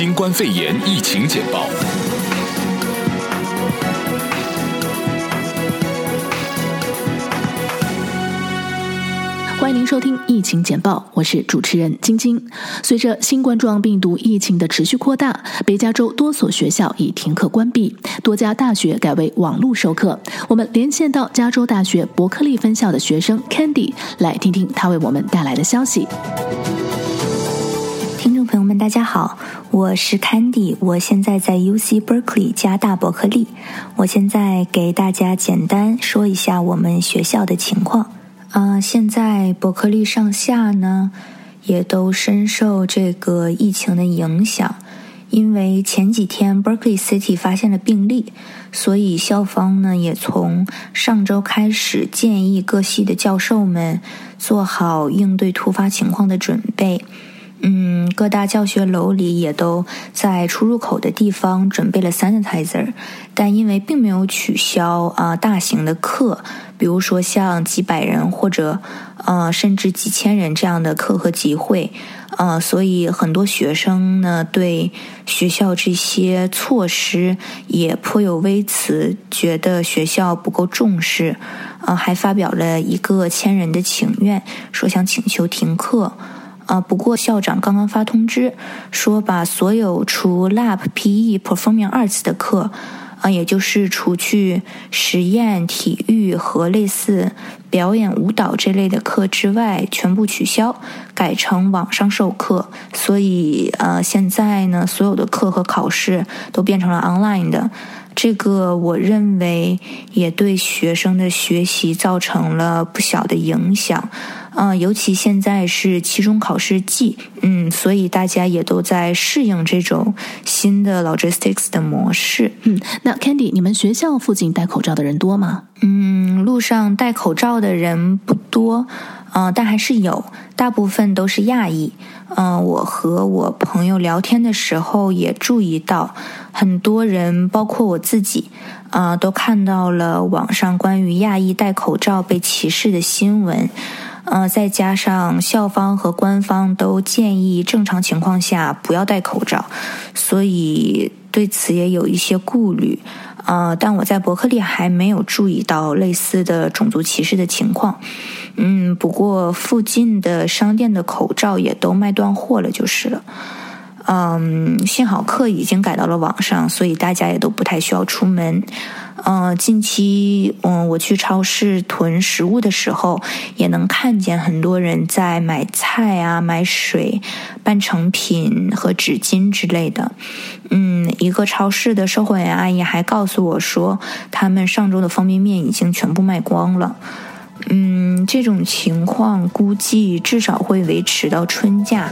新冠肺炎疫情简报。欢迎您收听疫情简报，我是主持人晶晶。随着新冠状病毒疫情的持续扩大，北加州多所学校已停课关闭，多家大学改为网络授课。我们连线到加州大学伯克利分校的学生 Candy，来听听他为我们带来的消息。们，大家好，我是 Candy，我现在在 UC Berkeley 加大伯克利。我现在给大家简单说一下我们学校的情况。啊、呃，现在伯克利上下呢，也都深受这个疫情的影响。因为前几天 Berkeley City 发现了病例，所以校方呢也从上周开始建议各系的教授们做好应对突发情况的准备。嗯，各大教学楼里也都在出入口的地方准备了 sanitizer，但因为并没有取消啊、大型的课，比如说像几百人或者呃甚至几千人这样的课和集会，呃，所以很多学生呢对学校这些措施也颇有微词，觉得学校不够重视，呃，还发表了一个千人的请愿，说想请求停课。啊，不过校长刚刚发通知说，把所有除 Lab、PE、Performing Arts 的课，啊，也就是除去实验、体育和类似表演、舞蹈这类的课之外，全部取消，改成网上授课。所以，呃，现在呢，所有的课和考试都变成了 online 的。这个我认为也对学生的学习造成了不小的影响。啊，尤其现在是期中考试季，嗯，所以大家也都在适应这种新的 logistics 的模式。嗯，那 Candy，你们学校附近戴口罩的人多吗？嗯，路上戴口罩的人不多，嗯、但还是有，大部分都是亚裔。嗯、我和我朋友聊天的时候也注意到，很多人，包括我自己，啊、都看到了网上关于亚裔戴口罩被歧视的新闻。呃，再加上校方和官方都建议正常情况下不要戴口罩，所以对此也有一些顾虑。呃，但我在伯克利还没有注意到类似的种族歧视的情况。嗯，不过附近的商店的口罩也都卖断货了，就是了。嗯，幸好课已经改到了网上，所以大家也都不太需要出门。嗯，近期嗯，我去超市囤食物的时候，也能看见很多人在买菜啊、买水、半成品和纸巾之类的。嗯，一个超市的售货员阿姨还告诉我说，他们上周的方便面已经全部卖光了。嗯，这种情况估计至少会维持到春假。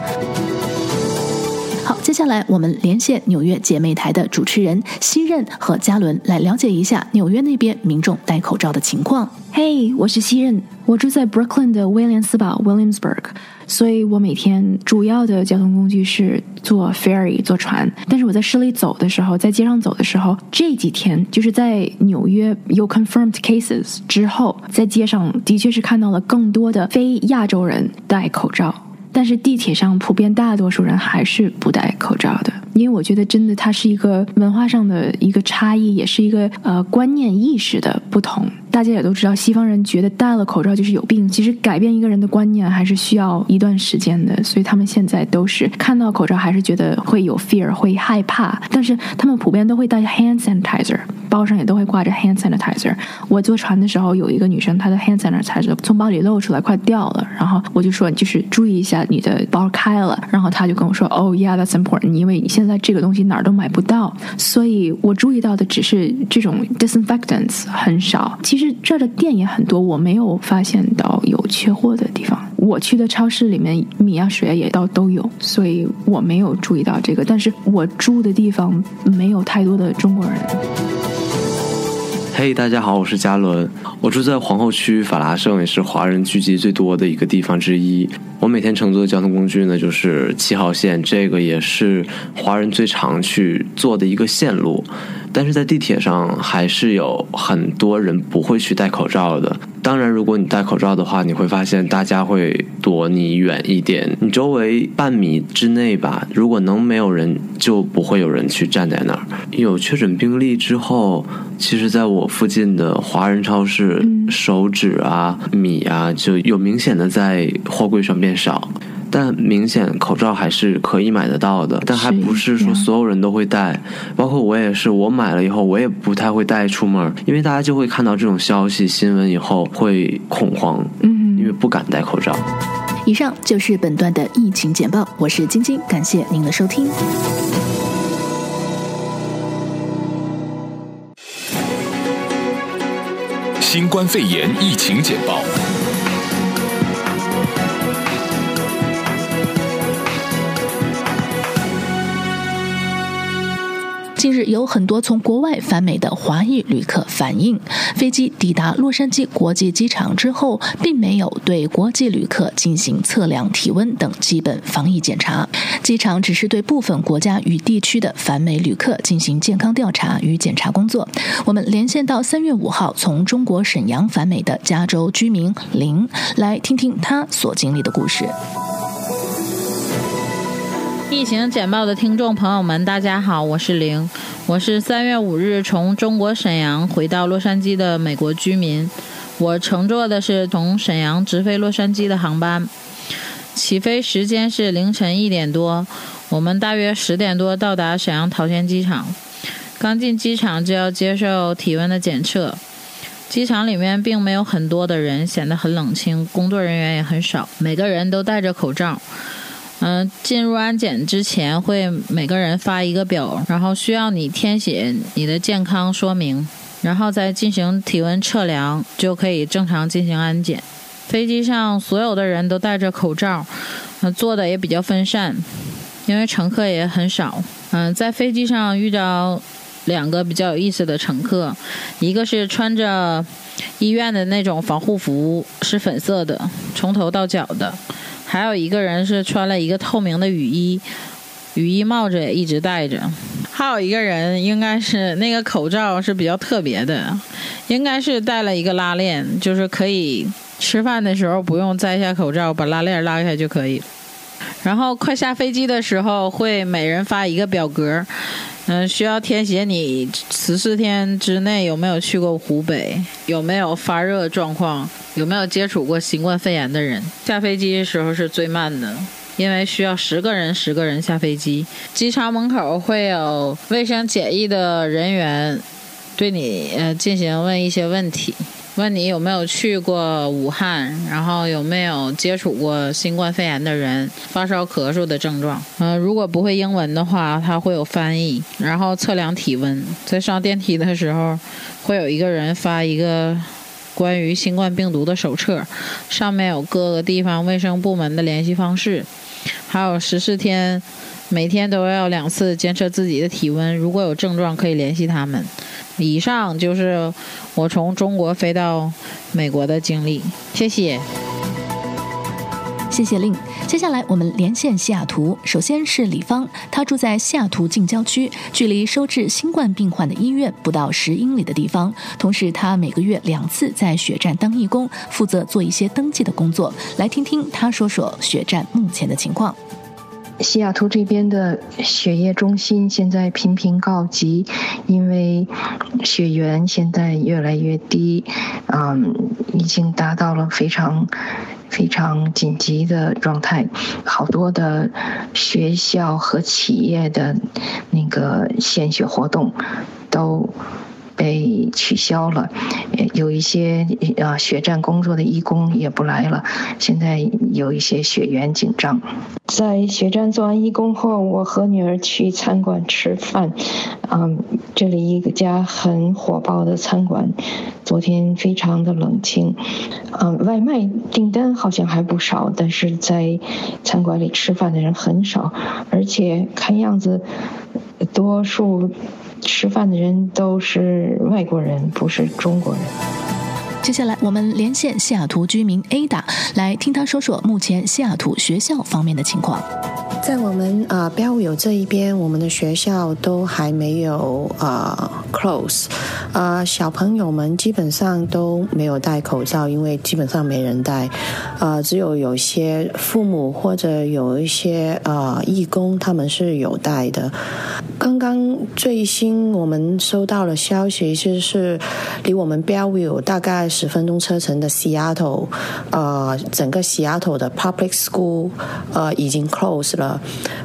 好，接下来我们连线纽约姐妹台的主持人西任和嘉伦，来了解一下纽约那边民众戴口罩的情况。嘿，我是西任，我住在 Brooklyn 的威廉斯堡 （Williamsburg），所以我每天主要的交通工具是坐 ferry 坐船。但是我在市里走的时候，在街上走的时候，这几天就是在纽约有 confirmed cases 之后，在街上的确是看到了更多的非亚洲人戴口罩。但是地铁上普遍大多数人还是不戴口罩的，因为我觉得真的它是一个文化上的一个差异，也是一个呃观念意识的不同。大家也都知道，西方人觉得戴了口罩就是有病。其实改变一个人的观念还是需要一段时间的，所以他们现在都是看到口罩还是觉得会有 fear，会害怕。但是他们普遍都会带 hand sanitizer，包上也都会挂着 hand sanitizer。我坐船的时候，有一个女生，她的 hand sanitizer 从包里露出来，快掉了。然后我就说，就是注意一下你的包开了。然后她就跟我说，Oh yeah，that's important，因为你现在这个东西哪儿都买不到。所以我注意到的只是这种 disinfectants 很少。其实。这儿的店也很多，我没有发现到有缺货的地方。我去的超市里面，米啊、水啊也都都有，所以我没有注意到这个。但是我住的地方没有太多的中国人。嘿，大家好，我是嘉伦，我住在皇后区法拉盛，也是华人聚集最多的一个地方之一。我每天乘坐的交通工具呢，就是七号线，这个也是华人最常去坐的一个线路。但是在地铁上还是有很多人不会去戴口罩的。当然，如果你戴口罩的话，你会发现大家会躲你远一点，你周围半米之内吧。如果能没有人，就不会有人去站在那儿。有确诊病例之后，其实在我附近的华人超市，手指啊、米啊，就有明显的在货柜上变少。但明显口罩还是可以买得到的，但还不是说所有人都会戴，包括我也是，我买了以后我也不太会带出门，因为大家就会看到这种消息新闻以后会恐慌，嗯，因为不敢戴口罩。以上就是本段的疫情简报，我是晶晶，感谢您的收听。新冠肺炎疫情简报。近日，有很多从国外返美的华裔旅客反映，飞机抵达洛杉矶国际机场之后，并没有对国际旅客进行测量体温等基本防疫检查，机场只是对部分国家与地区的返美旅客进行健康调查与检查工作。我们连线到三月五号从中国沈阳返美的加州居民林，来听听他所经历的故事。疫情简报的听众朋友们，大家好，我是玲，我是三月五日从中国沈阳回到洛杉矶的美国居民，我乘坐的是从沈阳直飞洛杉矶的航班，起飞时间是凌晨一点多，我们大约十点多到达沈阳桃仙机场，刚进机场就要接受体温的检测，机场里面并没有很多的人，显得很冷清，工作人员也很少，每个人都戴着口罩。嗯，进入安检之前会每个人发一个表，然后需要你填写你的健康说明，然后再进行体温测量，就可以正常进行安检。飞机上所有的人都戴着口罩，嗯，坐的也比较分散，因为乘客也很少。嗯，在飞机上遇到两个比较有意思的乘客，一个是穿着医院的那种防护服，是粉色的，从头到脚的。还有一个人是穿了一个透明的雨衣，雨衣帽子也一直戴着。还有一个人应该是那个口罩是比较特别的，应该是戴了一个拉链，就是可以吃饭的时候不用摘下口罩，把拉链拉开就可以。然后快下飞机的时候会每人发一个表格。嗯，需要填写你十四天之内有没有去过湖北，有没有发热状况，有没有接触过新冠肺炎的人。下飞机的时候是最慢的，因为需要十个人十个人下飞机。机场门口会有卫生检疫的人员对你呃进行问一些问题。问你有没有去过武汉，然后有没有接触过新冠肺炎的人，发烧、咳嗽的症状。嗯、如果不会英文的话，他会有翻译，然后测量体温。在上电梯的时候，会有一个人发一个关于新冠病毒的手册，上面有各个地方卫生部门的联系方式，还有十四天，每天都要两次监测自己的体温，如果有症状可以联系他们。以上就是我从中国飞到美国的经历，谢谢。谢谢令。接下来我们连线西雅图，首先是李芳，她住在西雅图近郊区，距离收治新冠病患的医院不到十英里的地方。同时，她每个月两次在血站当义工，负责做一些登记的工作。来听听她说说血站目前的情况。西雅图这边的血液中心现在频频告急，因为血源现在越来越低，嗯，已经达到了非常非常紧急的状态，好多的学校和企业的那个献血活动都。被取消了，有一些啊血站工作的义工也不来了。现在有一些血源紧张。在血站做完义工后，我和女儿去餐馆吃饭。嗯，这里一家很火爆的餐馆，昨天非常的冷清。嗯，外卖订单好像还不少，但是在餐馆里吃饭的人很少，而且看样子多数。吃饭的人都是外国人，不是中国人。接下来，我们连线西雅图居民 Ada，来听他说说目前西雅图学校方面的情况。在我们啊 Bellevue 这一边，我们的学校都还没有啊、close，啊、小朋友们基本上都没有戴口罩，因为基本上没人戴，啊、只有有些父母或者有一些啊、义工他们是有戴的。刚刚最新我们收到了消息，就是离我们 Bellevue 大概十分钟车程的 Seattle，呃，整个 Seattle 的 public school 呃已经 close 了。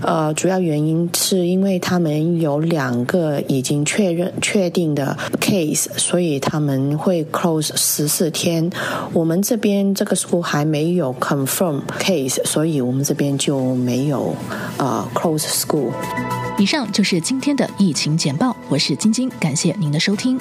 呃，主要原因是因为他们有两个已经确认确定的 case，所以他们会 close 十四天。我们这边这个 school 还没有 confirm case，所以我们这边就没有呃 close school。以上就是今天的疫情简报，我是晶晶，感谢您的收听。